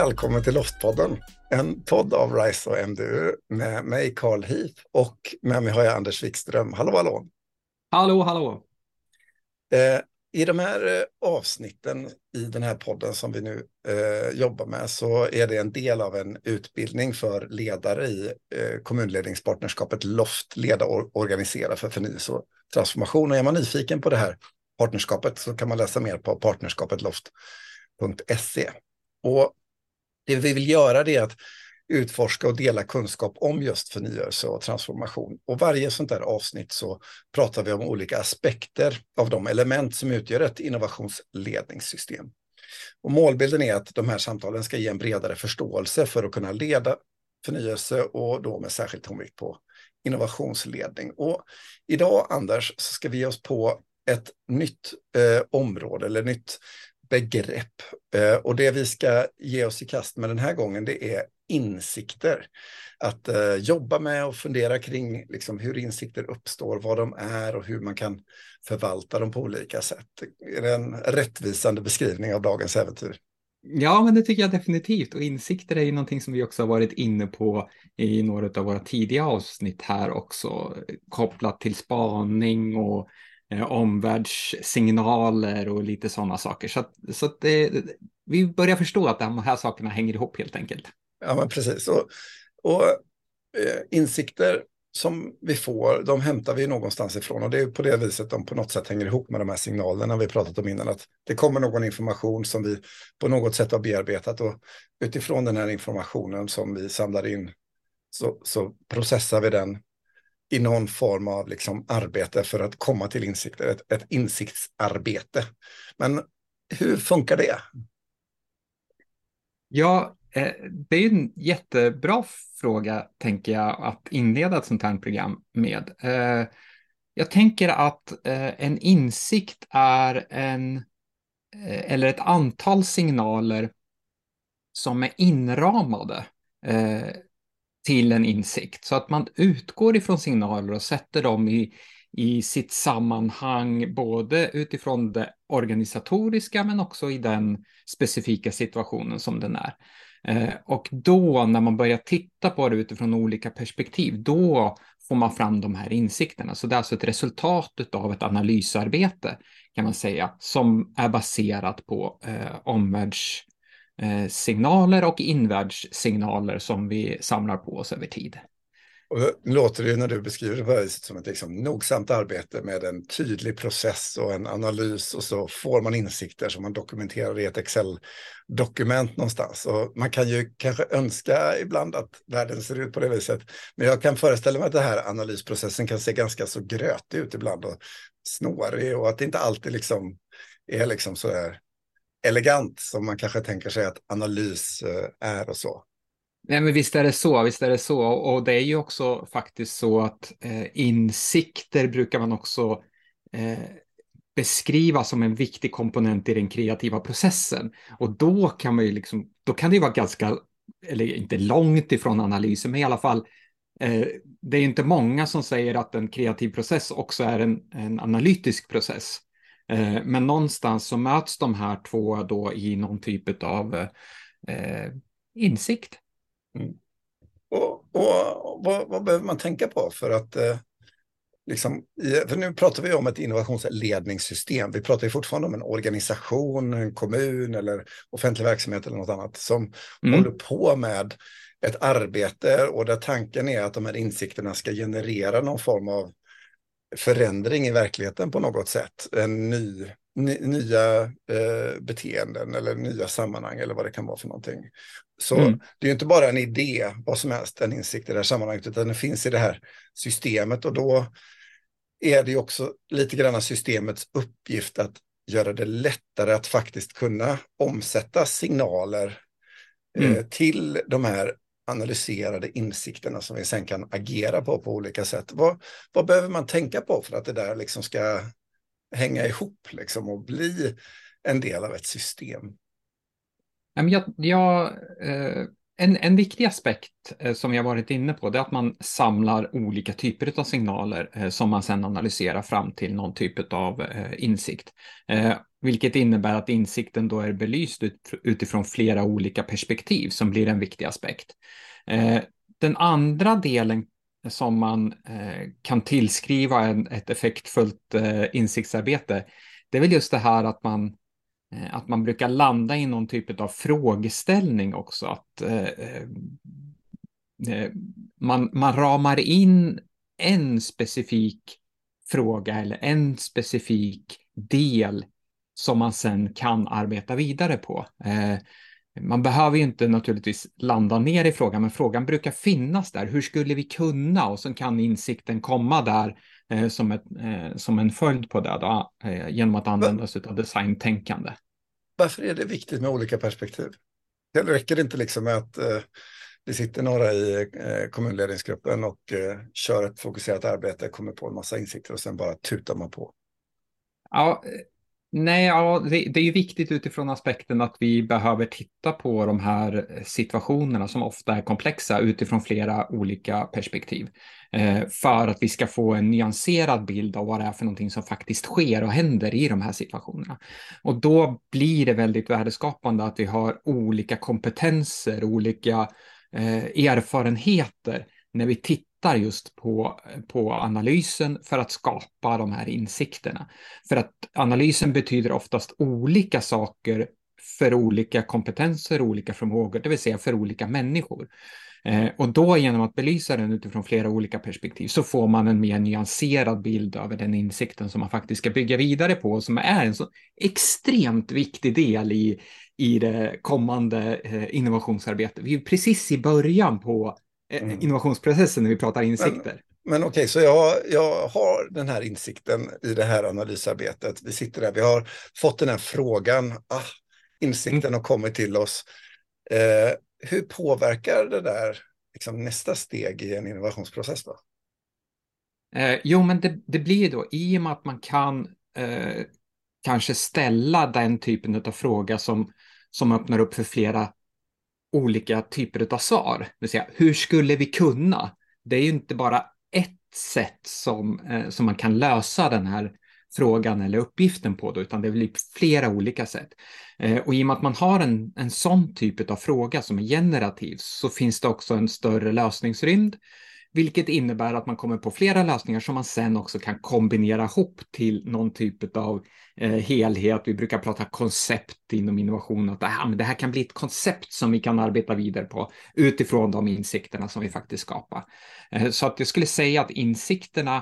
Välkommen till Loftpodden, en podd av RISE och MDU med mig Carl Heath och med mig har jag Anders Wikström. Hallå, hallå! Hallå, hallå! Eh, I de här eh, avsnitten i den här podden som vi nu eh, jobbar med så är det en del av en utbildning för ledare i eh, kommunledningspartnerskapet LOFT, leda och organisera för förnyelse och transformation. Och är man nyfiken på det här partnerskapet så kan man läsa mer på partnerskapetloft.se. Och det vi vill göra är att utforska och dela kunskap om just förnyelse och transformation. Och varje sånt där avsnitt så pratar vi om olika aspekter av de element som utgör ett innovationsledningssystem. Och målbilden är att de här samtalen ska ge en bredare förståelse för att kunna leda förnyelse och då med särskilt tonvikt på innovationsledning. Och idag, Anders, så ska vi ge oss på ett nytt eh, område eller nytt begrepp. Eh, och det vi ska ge oss i kast med den här gången, det är insikter. Att eh, jobba med och fundera kring liksom, hur insikter uppstår, vad de är och hur man kan förvalta dem på olika sätt. Är det en rättvisande beskrivning av dagens äventyr? Ja, men det tycker jag definitivt. Och insikter är ju någonting som vi också har varit inne på i några av våra tidiga avsnitt här också, kopplat till spaning och Eh, omvärldssignaler och lite sådana saker. Så, att, så att det, vi börjar förstå att de här sakerna hänger ihop helt enkelt. Ja, men precis. Och, och eh, insikter som vi får, de hämtar vi någonstans ifrån och det är på det viset de på något sätt hänger ihop med de här signalerna vi pratat om innan. Att det kommer någon information som vi på något sätt har bearbetat och utifrån den här informationen som vi samlar in så, så processar vi den i någon form av liksom arbete för att komma till insikter, ett, ett insiktsarbete. Men hur funkar det? Ja, eh, det är en jättebra fråga, tänker jag, att inleda ett sånt här program med. Eh, jag tänker att eh, en insikt är en, eller ett antal signaler som är inramade till en insikt. Så att man utgår ifrån signaler och sätter dem i, i sitt sammanhang, både utifrån det organisatoriska men också i den specifika situationen som den är. Eh, och då när man börjar titta på det utifrån olika perspektiv, då får man fram de här insikterna. Så det är alltså ett resultat av ett analysarbete kan man säga, som är baserat på eh, omvärlds Eh, Eh, signaler och invärldssignaler som vi samlar på oss över tid. Och nu låter det när du beskriver det på det som ett liksom nogsamt arbete med en tydlig process och en analys och så får man insikter som man dokumenterar i ett Excel-dokument någonstans. Och man kan ju kanske önska ibland att världen ser ut på det viset. Men jag kan föreställa mig att den här analysprocessen kan se ganska så grötig ut ibland och snårig och att det inte alltid liksom är liksom så där elegant som man kanske tänker sig att analys eh, är och så. Nej, men visst är det så, visst är det så. Och det är ju också faktiskt så att eh, insikter brukar man också eh, beskriva som en viktig komponent i den kreativa processen. Och då kan man ju liksom, då kan det ju vara ganska, eller inte långt ifrån analysen, men i alla fall, eh, det är inte många som säger att en kreativ process också är en, en analytisk process. Eh, men någonstans så möts de här två då i någon typ av eh, insikt. Mm. Och, och vad, vad, behöver man tänka på för att eh, liksom, för nu pratar vi om ett innovationsledningssystem. Vi pratar ju fortfarande om en organisation, en kommun eller offentlig verksamhet eller något annat som mm. håller på med ett arbete och där tanken är att de här insikterna ska generera någon form av förändring i verkligheten på något sätt. En ny, ny nya eh, beteenden eller nya sammanhang eller vad det kan vara för någonting. Så mm. det är inte bara en idé, vad som helst, en insikt i det här sammanhanget, utan den finns i det här systemet och då är det också lite grann systemets uppgift att göra det lättare att faktiskt kunna omsätta signaler mm. eh, till de här analyserade insikterna som vi sen kan agera på på olika sätt. Vad, vad behöver man tänka på för att det där liksom ska hänga ihop liksom och bli en del av ett system? Jag, jag, eh, en, en viktig aspekt eh, som jag varit inne på, det är att man samlar olika typer av signaler eh, som man sedan analyserar fram till någon typ av eh, insikt. Vilket innebär att insikten då är belyst utifrån flera olika perspektiv som blir en viktig aspekt. Den andra delen som man kan tillskriva ett effektfullt insiktsarbete, det är väl just det här att man Eh, att man brukar landa i någon typ av frågeställning också. Att eh, eh, eh, man, man ramar in en specifik fråga eller en specifik del som man sen kan arbeta vidare på. Eh, man behöver ju inte naturligtvis landa ner i frågan, men frågan brukar finnas där. Hur skulle vi kunna? Och så kan insikten komma där som, ett, eh, som en följd på det då, eh, genom att använda sig av designtänkande. Varför är det viktigt med olika perspektiv? Det räcker inte liksom med att eh, det sitter några i eh, kommunledningsgruppen och eh, kör ett fokuserat arbete, kommer på en massa insikter och sen bara tutar man på. Ja, Nej, ja, det, det, är ju viktigt utifrån aspekten att vi behöver titta på de här eh, situationerna som ofta är komplexa utifrån flera olika perspektiv. Eh, för att vi ska få en nyanserad bild av vad det är för någonting som faktiskt sker och händer i de här situationerna. Och då blir det väldigt värdeskapande att vi har olika kompetenser, olika eh, erfarenheter när vi tittar tittar just på, på analysen för att skapa de här insikterna. För att analysen betyder oftast olika saker för olika kompetenser, olika förmågor, det vill säga för olika människor. Eh, och då genom att belysa den utifrån flera olika perspektiv så får man en mer nyanserad bild över den insikten som man faktiskt ska bygga vidare på och som är en så extremt viktig del i, i det kommande eh, innovationsarbetet. Vi är precis i början på innovationsprocessen när vi pratar insikter. Men, men okej, okay, så jag, jag har den här insikten i det här analysarbetet. Vi sitter där, vi har fått den här frågan, ah, insikten mm. har kommit till oss. Eh, hur påverkar det där liksom, nästa steg i en innovationsprocess? Då? Eh, jo, men det, det blir då i och med att man kan eh, kanske ställa den typen av fråga som, som öppnar upp för flera olika typer av svar. Det vill säga, hur skulle vi kunna? Det är ju inte bara ett sätt som, eh, som man kan lösa den här frågan eller uppgiften på, då, utan det blir flera olika sätt. Eh, och i och med att man har en, en sån typ av fråga som är generativ så finns det också en större lösningsrymd vilket innebär att man kommer på flera lösningar som man sen också kan kombinera ihop till någon typ av eh, helhet. Vi brukar prata koncept inom innovation, att det här, men det här kan bli ett koncept som vi kan arbeta vidare på utifrån de insikterna som vi faktiskt skapar. Eh, så att jag skulle säga att insikterna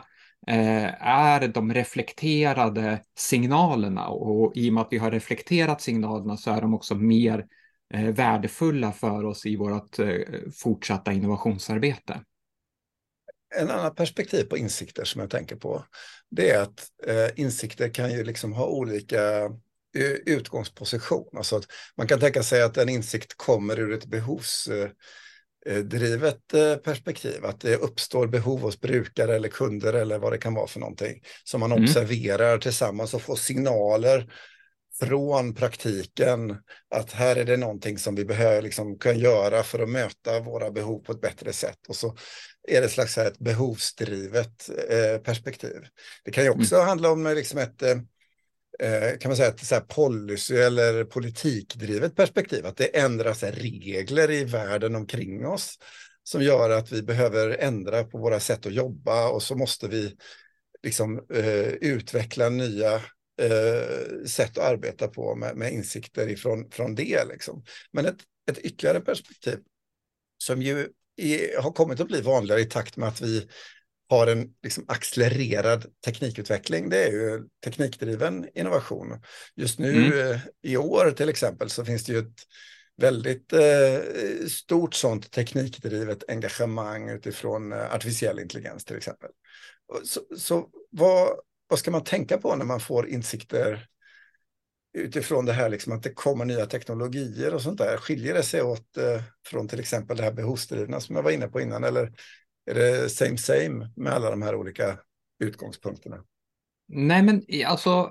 eh, är de reflekterade signalerna och i och med att vi har reflekterat signalerna så är de också mer eh, värdefulla för oss i vårt eh, fortsatta innovationsarbete en annan perspektiv på insikter som jag tänker på, det är att eh, insikter kan ju liksom ha olika eh, utgångsposition. Alltså att man kan tänka sig att en insikt kommer ur ett behovsdrivet eh, perspektiv, att det uppstår behov hos brukare eller kunder eller vad det kan vara för någonting som man mm. observerar tillsammans och får signaler från praktiken att här är det någonting som vi behöver liksom kunna göra för att möta våra behov på ett bättre sätt. Och så är det slags ett behovsdrivet eh, perspektiv. Det kan ju också mm. handla om liksom ett eh, eh, kan man säga ett så policy eller politikdrivet perspektiv, att det ändras regler i världen omkring oss som gör att vi behöver ändra på våra sätt att jobba och så måste vi liksom eh, utveckla nya eh, sätt att arbeta på med, med insikter ifrån, från det. Liksom. Men ett, ett ytterligare perspektiv som ju är, har kommit att bli vanligare i takt med att vi har en liksom accelererad teknikutveckling. Det är ju teknikdriven innovation. Just nu mm. Eh, i år till exempel så finns det ju ett väldigt eh, stort sånt teknikdrivet engagemang utifrån eh, artificiell intelligens till exempel. Så, så vad, vad ska man tänka på när man får insikter utifrån det här liksom att det kommer nya teknologier och sånt där? Skiljer det sig åt eh, från till exempel det här behovsdrivna som jag var inne på innan eller är det same same med alla de här olika utgångspunkterna? Nej, men alltså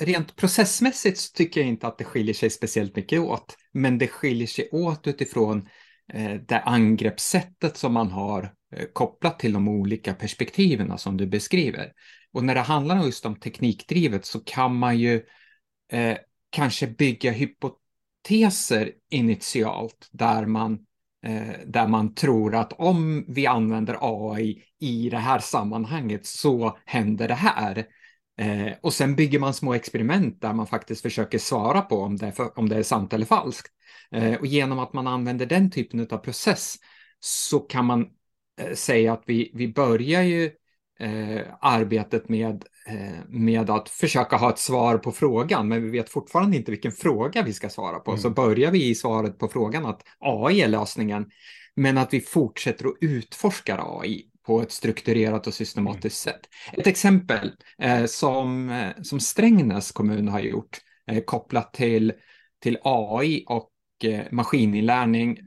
rent processmässigt tycker jag inte att det skiljer sig speciellt mycket åt, men det skiljer sig åt utifrån eh, det angreppssättet som man har eh, kopplat till de olika perspektiven som du beskriver. Och när det handlar just om teknikdrivet så kan man ju eh, kanske bygga hypoteser initialt där man, eh, där man tror att om vi använder AI i det här sammanhanget så händer det här. Eh, och sen bygger man små experiment där man faktiskt försöker svara på om det är, för, om det är sant eller falskt. Eh, och genom att man använder den typen av process så kan man eh, säga att vi, vi börjar ju eh, arbetet med, eh, med att försöka ha ett svar på frågan, men vi vet fortfarande inte vilken fråga vi ska svara på. Mm. Så börjar vi i svaret på frågan att AI är lösningen, men att vi fortsätter att utforska AI på ett strukturerat och systematiskt mm. sätt. Ett exempel eh, som, eh, som Strängnäs kommun har gjort kopplat till, till AI och maskininlärning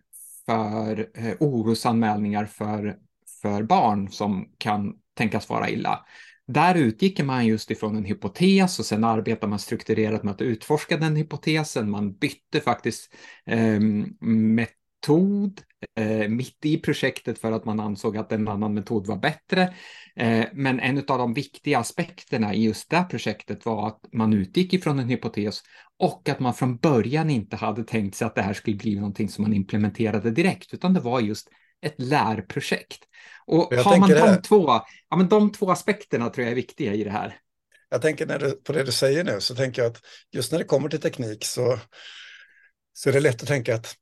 för orosanmälningar för, för barn som kan tänkas vara illa. Där utgick man just ifrån en hypotes och sen arbetar man strukturerat med att utforska den hypotesen. Man bytte faktiskt eh, metod eh, mitt i projektet för att man ansåg att en annan metod var bättre. Eh, men en av de viktiga aspekterna i just det projektet var att man utgick ifrån en hypotes och att man från början inte hade tänkt sig att det här skulle bli någonting som man implementerade direkt, utan det var just ett lärprojekt. Och har man de två, ja, men de två aspekterna tror jag är viktiga i det här. Jag tänker när du, på det du säger nu så tänker jag att just när det kommer till teknik så, så är det lätt att tänka att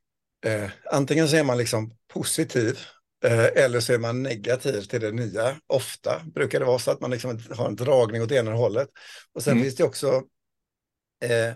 eh, antingen så är man liksom positiv eh, eller så är man negativ till det nya. Ofta brukar det vara så att man liksom har en dragning åt ena hållet. Och sen mm. finns det också eh,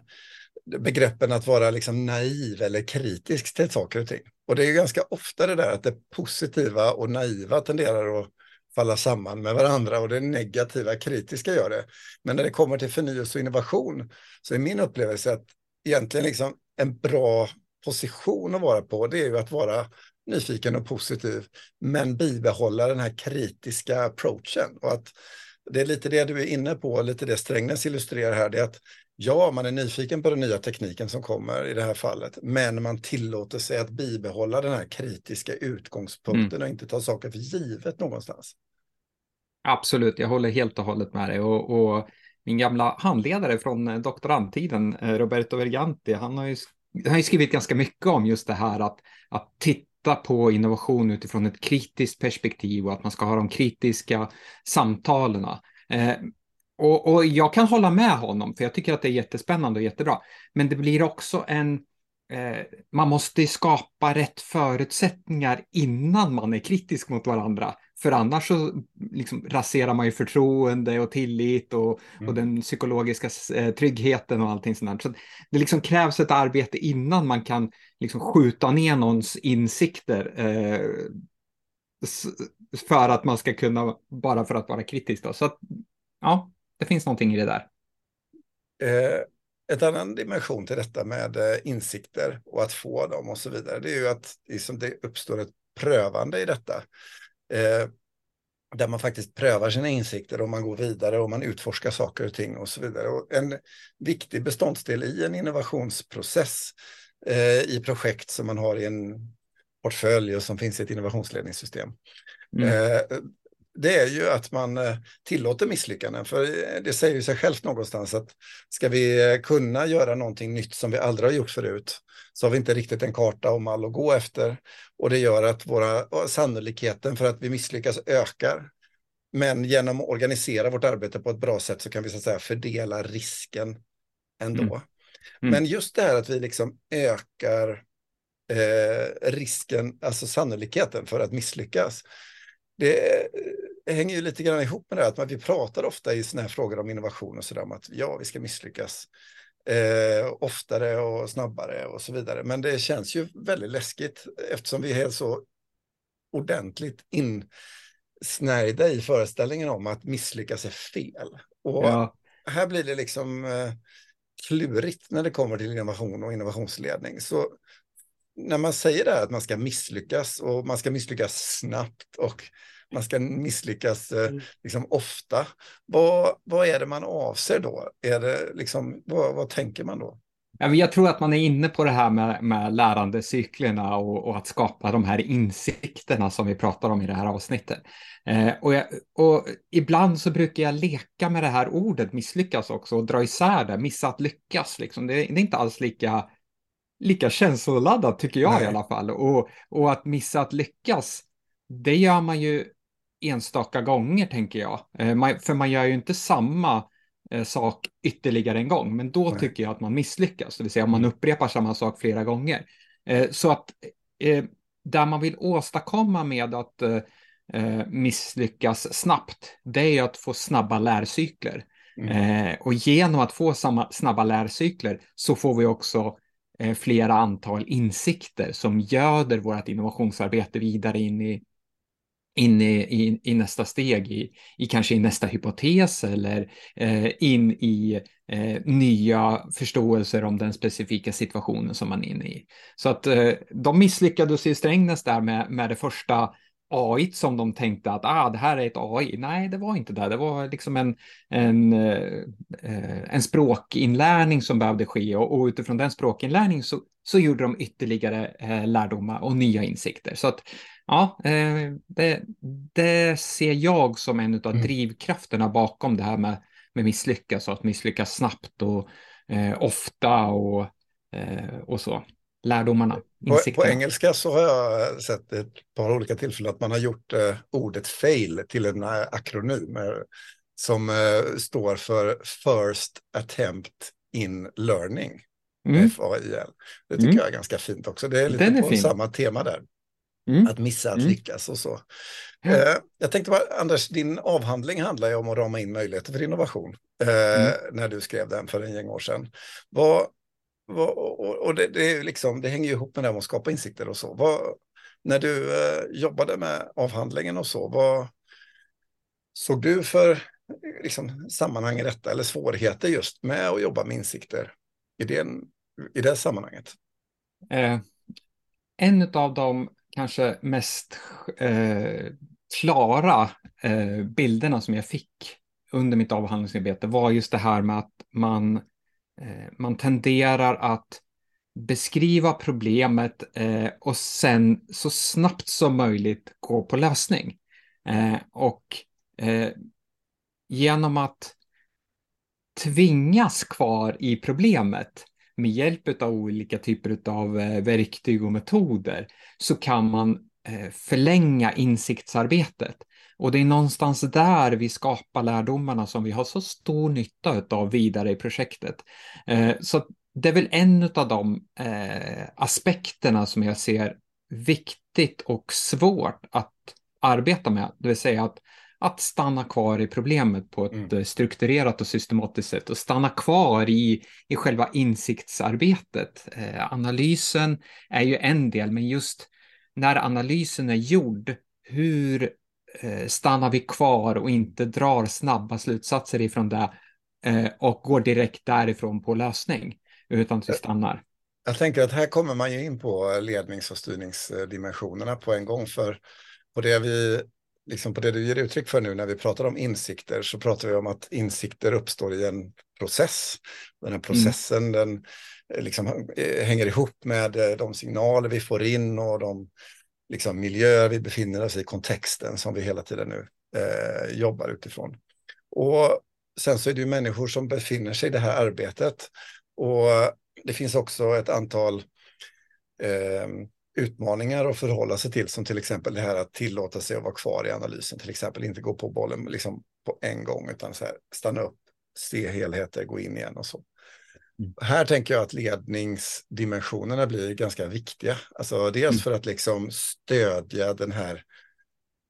begreppen att vara liksom naiv eller kritisk till saker och ting. Och det är ganska ofta det där att det positiva och naiva tenderar att falla samman med varandra och det negativa, kritiska gör det. Men när det kommer till förnyelse och innovation så är min upplevelse att egentligen liksom en bra position att vara på, det är ju att vara nyfiken och positiv, men bibehålla den här kritiska approachen. Och att det är lite det du är inne på, lite det Strängnäs illustrerar här, det är att ja, man är nyfiken på den nya tekniken som kommer i det här fallet, men man tillåter sig att bibehålla den här kritiska utgångspunkten mm. och inte ta saker för givet någonstans. Absolut, jag håller helt och hållet med dig. Och, och min gamla handledare från doktorandtiden, eh, Roberto Verganti, han har ju, han har skrivit ganska mycket om just det här att, att titta på innovation utifrån ett kritiskt perspektiv och att man ska ha de kritiska samtalen. Eh, och, och, jag kan hålla med honom, för jag tycker att det är jättespännande och jättebra. Men det blir också en... Eh, man måste skapa rätt förutsättningar innan man är kritisk mot varandra. För annars så liksom raserar man ju förtroende och tillit och, mm. och den psykologiska eh, tryggheten och allting sånt. Så det liksom krävs ett arbete innan man kan liksom skjuta ner någons insikter. Eh, för att man ska kunna, bara för att vara kritisk. Då. Så att, ja, det finns någonting i det där. Eh, ett annan dimension till detta med eh, insikter och att få dem och så vidare, det är ju att liksom, det uppstår ett prövande i detta. Eh, där man faktiskt prövar sina insikter och man går vidare och man utforskar saker och ting och så vidare. Och en viktig beståndsdel i en innovationsprocess eh, i projekt som man har i en portfölj och som finns i ett innovationsledningssystem. Mm. Eh, det är ju att man eh, tillåter misslyckanden. För eh, det säger ju sig självt någonstans att ska vi eh, kunna göra någonting nytt som vi aldrig har gjort förut så har vi inte riktigt en karta och mall att gå efter. Och det gör att våra sannolikheten för att vi misslyckas ökar. Men genom att organisera vårt arbete på ett bra sätt så kan vi så att säga fördela risken ändå. Mm. Mm. Men just det här att vi liksom ökar eh, risken, alltså sannolikheten för att misslyckas det hänger ju lite grann ihop med det att vi pratar ofta i sådana här frågor om innovation och sådär om att ja, vi ska misslyckas eh, oftare och snabbare och så vidare. Men det känns ju väldigt läskigt eftersom vi är så ordentligt insnärjda i föreställningen om att misslyckas är fel. Och ja. här blir det liksom eh, klurigt när det kommer till innovation och innovationsledning. Så när man säger det här att man ska misslyckas och man ska misslyckas snabbt och man ska misslyckas eh, mm. liksom ofta. Vad, vad är det man avser då? Är det liksom, vad, vad tänker man då? Jag tror att man är inne på det här med, med lärandecyklerna och, och, att skapa de här insikterna som vi pratar om i det här avsnittet. Eh, och, jag, och, ibland så brukar jag leka med det här ordet misslyckas också och dra isär det, missa att lyckas. Liksom. Det, det är inte alls lika, lika känsloladdat tycker jag Nej. i alla fall. Och, och att missa att lyckas, det gör man ju enstaka gånger tänker jag. Eh, man, för man gör ju inte samma eh, sak ytterligare en gång, men då Nej. tycker jag att man misslyckas, det vill säga om man mm. upprepar samma sak flera gånger. Eh, så att där man vill åstadkomma med att misslyckas snabbt, det är att få snabba lärcykler. Mm. och genom att få samma snabba lärcykler så får vi också Eh, flera antal insikter som göder vårt innovationsarbete vidare in i in i, i, i, nästa steg, i, i kanske i nästa hypotes eller eh, in i eh, nya förståelser om den specifika situationen som man är inne i. Så att eh, de misslyckades i Strängnäs där med, med det första AI som de tänkte att ah, det här är ett AI. Nej, det var inte det. Det var liksom en, en, eh, en språkinlärning som behövde ske och, och utifrån den språkinlärningen så, så gjorde de ytterligare eh, lärdomar och nya insikter. Så att ja, eh, det, det, ser jag som en av mm. drivkrafterna bakom det här med, med misslyckas och att misslyckas snabbt och eh, ofta och, eh, och så. Lärdomarna, på, på, engelska så har jag sett ett par olika tillfällen att man har gjort eh, ordet fail till en eh, akronym eh, som står för First Attempt in Learning. Mm. F-A-I-L. Det tycker mm. jag är ganska fint också. Det är lite är på fin. samma tema där. Mm. Att missa att mm. lyckas och så. Ja. Eh, jag tänkte bara, Anders, din avhandling handlar ju om att rama in möjligheter för innovation. Eh, mm. När du skrev den för en gäng år sedan. Vad, och, och det, det, liksom, det hänger ju ihop med det här med att skapa insikter och så. Vad, när du eh, jobbade med avhandlingen och så, vad såg du för liksom, sammanhang i detta eller svårigheter just med att jobba med insikter i det, i det sammanhanget? Eh, en av de kanske mest eh, klara eh, bilderna som jag fick under mitt avhandlingsarbete var just det här med att man, Eh, man tenderar att beskriva problemet eh, och sen så snabbt som möjligt gå på lösning. Eh, och eh, genom att tvingas kvar i problemet med hjälp av olika typer av eh, verktyg och metoder så kan man eh, förlänga insiktsarbetet. Och det är någonstans där vi skapar lärdomarna som vi har så stor nytta av vidare i projektet. Eh, så det är väl en av de aspekterna som jag ser viktigt och svårt att arbeta med, det vill säga att att stanna kvar i problemet på ett mm. Eh, strukturerat och systematiskt sätt och stanna kvar i, i själva insiktsarbetet. Eh, analysen är ju en del, men just när analysen är gjord, hur eh, stannar vi kvar och inte drar snabba slutsatser ifrån det eh, och går direkt därifrån på lösning, utan att vi stannar. Jag tänker att här kommer man ju in på lednings och styrningsdimensionerna på en gång, för på det vi liksom på det du ger uttryck för nu när vi pratar om insikter så pratar vi om att insikter uppstår i en process. Den här mm. processen mm. den eh, liksom eh, hänger ihop med eh, de signaler vi får in och de liksom, miljöer vi befinner oss i, kontexten som vi hela tiden nu eh, jobbar utifrån. Och sen så är det ju människor som befinner sig i det här arbetet. Och det finns också ett antal eh, utmaningar att förhålla sig till, som till exempel det här att tillåta sig att vara kvar i analysen, till exempel inte gå på bollen liksom på en gång, utan så här, stanna upp, se helheter, gå in igen och så. Mm. Här tänker jag att ledningsdimensionerna blir ganska viktiga. Alltså dels mm. för att liksom stödja den här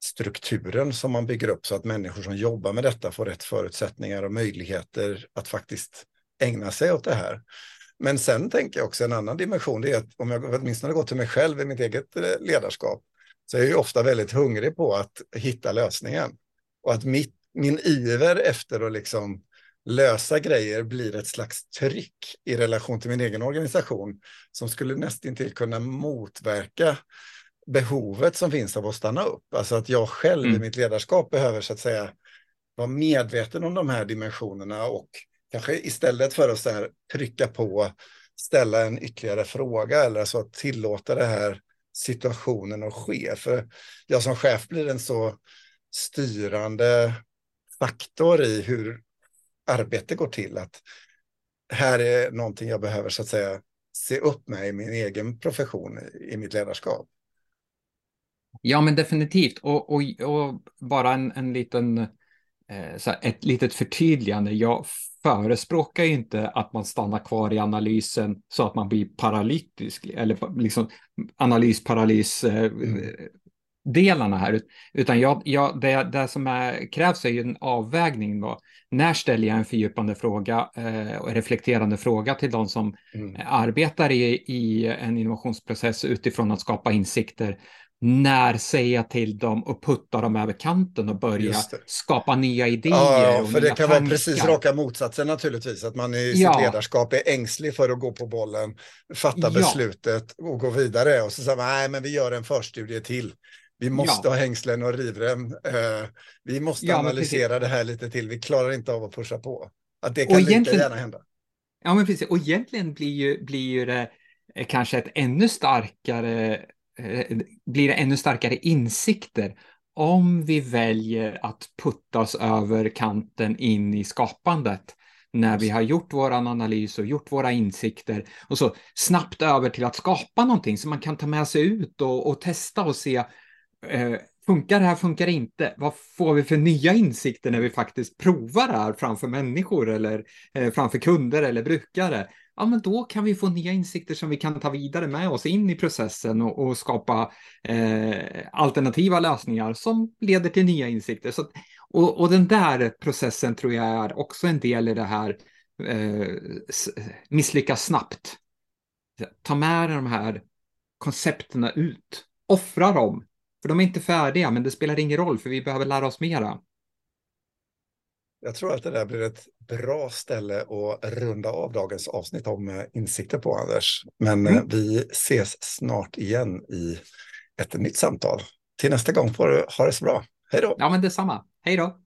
strukturen som man bygger upp så att människor som jobbar med detta får rätt förutsättningar och möjligheter att faktiskt ägna sig åt det här. Men sen tänker jag också en annan dimension, det är att om jag åtminstone går till mig själv i mitt eget eh, ledarskap, så är jag ofta väldigt hungrig på att hitta lösningen. Och att mitt, min iver efter att liksom lösa grejer blir ett slags tryck i relation till min egen organisation som skulle nästintill kunna motverka behovet som finns av att stanna upp. Alltså att jag själv mm. i mitt ledarskap behöver så att säga vara medveten om de här dimensionerna och Kanske istället för att så här, trycka på ställa en ytterligare fråga eller alltså att tillåta det här situationen att ske. För jag som chef blir en så styrande faktor i hur arbetet går till. Att här är någonting jag behöver så att säga se upp med i min egen profession, i mitt ledarskap. Ja, men definitivt. Och, och, och bara en, en liten, eh, så här, ett litet förtydligande. Jag förespråkar inte att man stannar kvar i analysen så att man blir paralytisk, eller liksom analysparalys eh, mm. Delarna här, utan jag, jag, det, det som är, krävs är ju en avvägning då. När ställer jag en fördjupande fråga eh, och reflekterande fråga till de som mm. arbetar i, i en innovationsprocess utifrån att skapa insikter när säger jag till dem och putta dem över kanten och börja skapa nya idéer? Ja, för det kan tankar. vara precis raka motsatsen naturligtvis, att man i ja. sitt ledarskap är ängslig för att gå på bollen, fatta ja. beslutet och gå vidare och så säger man, nej men vi gör en förstudie till. Vi måste ja. ha hängslen och rivrem. Vi måste analysera det här lite till. Vi klarar inte av att pusha på. Att det kan lika gärna hända. Ja, men precis. Och egentligen blir ju, blir ju det kanske ett ännu starkare Eh, blir det ännu starkare insikter om vi väljer att putta oss över kanten in i skapandet när vi har gjort vår analys och gjort våra insikter och så snabbt över till att skapa någonting som man kan ta med sig ut och, och testa och se eh, funkar det här, funkar det inte? Vad får vi för nya insikter när vi faktiskt provar det här framför människor eller eh, framför kunder eller brukare? ja, men då kan vi få nya insikter som vi kan ta vidare med oss in i processen och, och skapa eh, alternativa lösningar som leder till nya insikter. Så, och, och, den där processen tror jag är också en del i det här eh, misslyckas snabbt. Ta med de här koncepterna ut, offra dem, för de är inte färdiga, men det spelar ingen roll, för vi behöver lära oss mera. Jag tror att det där blir ett bra ställe att runda av dagens avsnitt om eh, insikter på, Anders. Men eh, mm. vi ses snart igen i ett nytt samtal. Till nästa gång får du ha det så bra. Hej då! Ja, men detsamma. Hej då!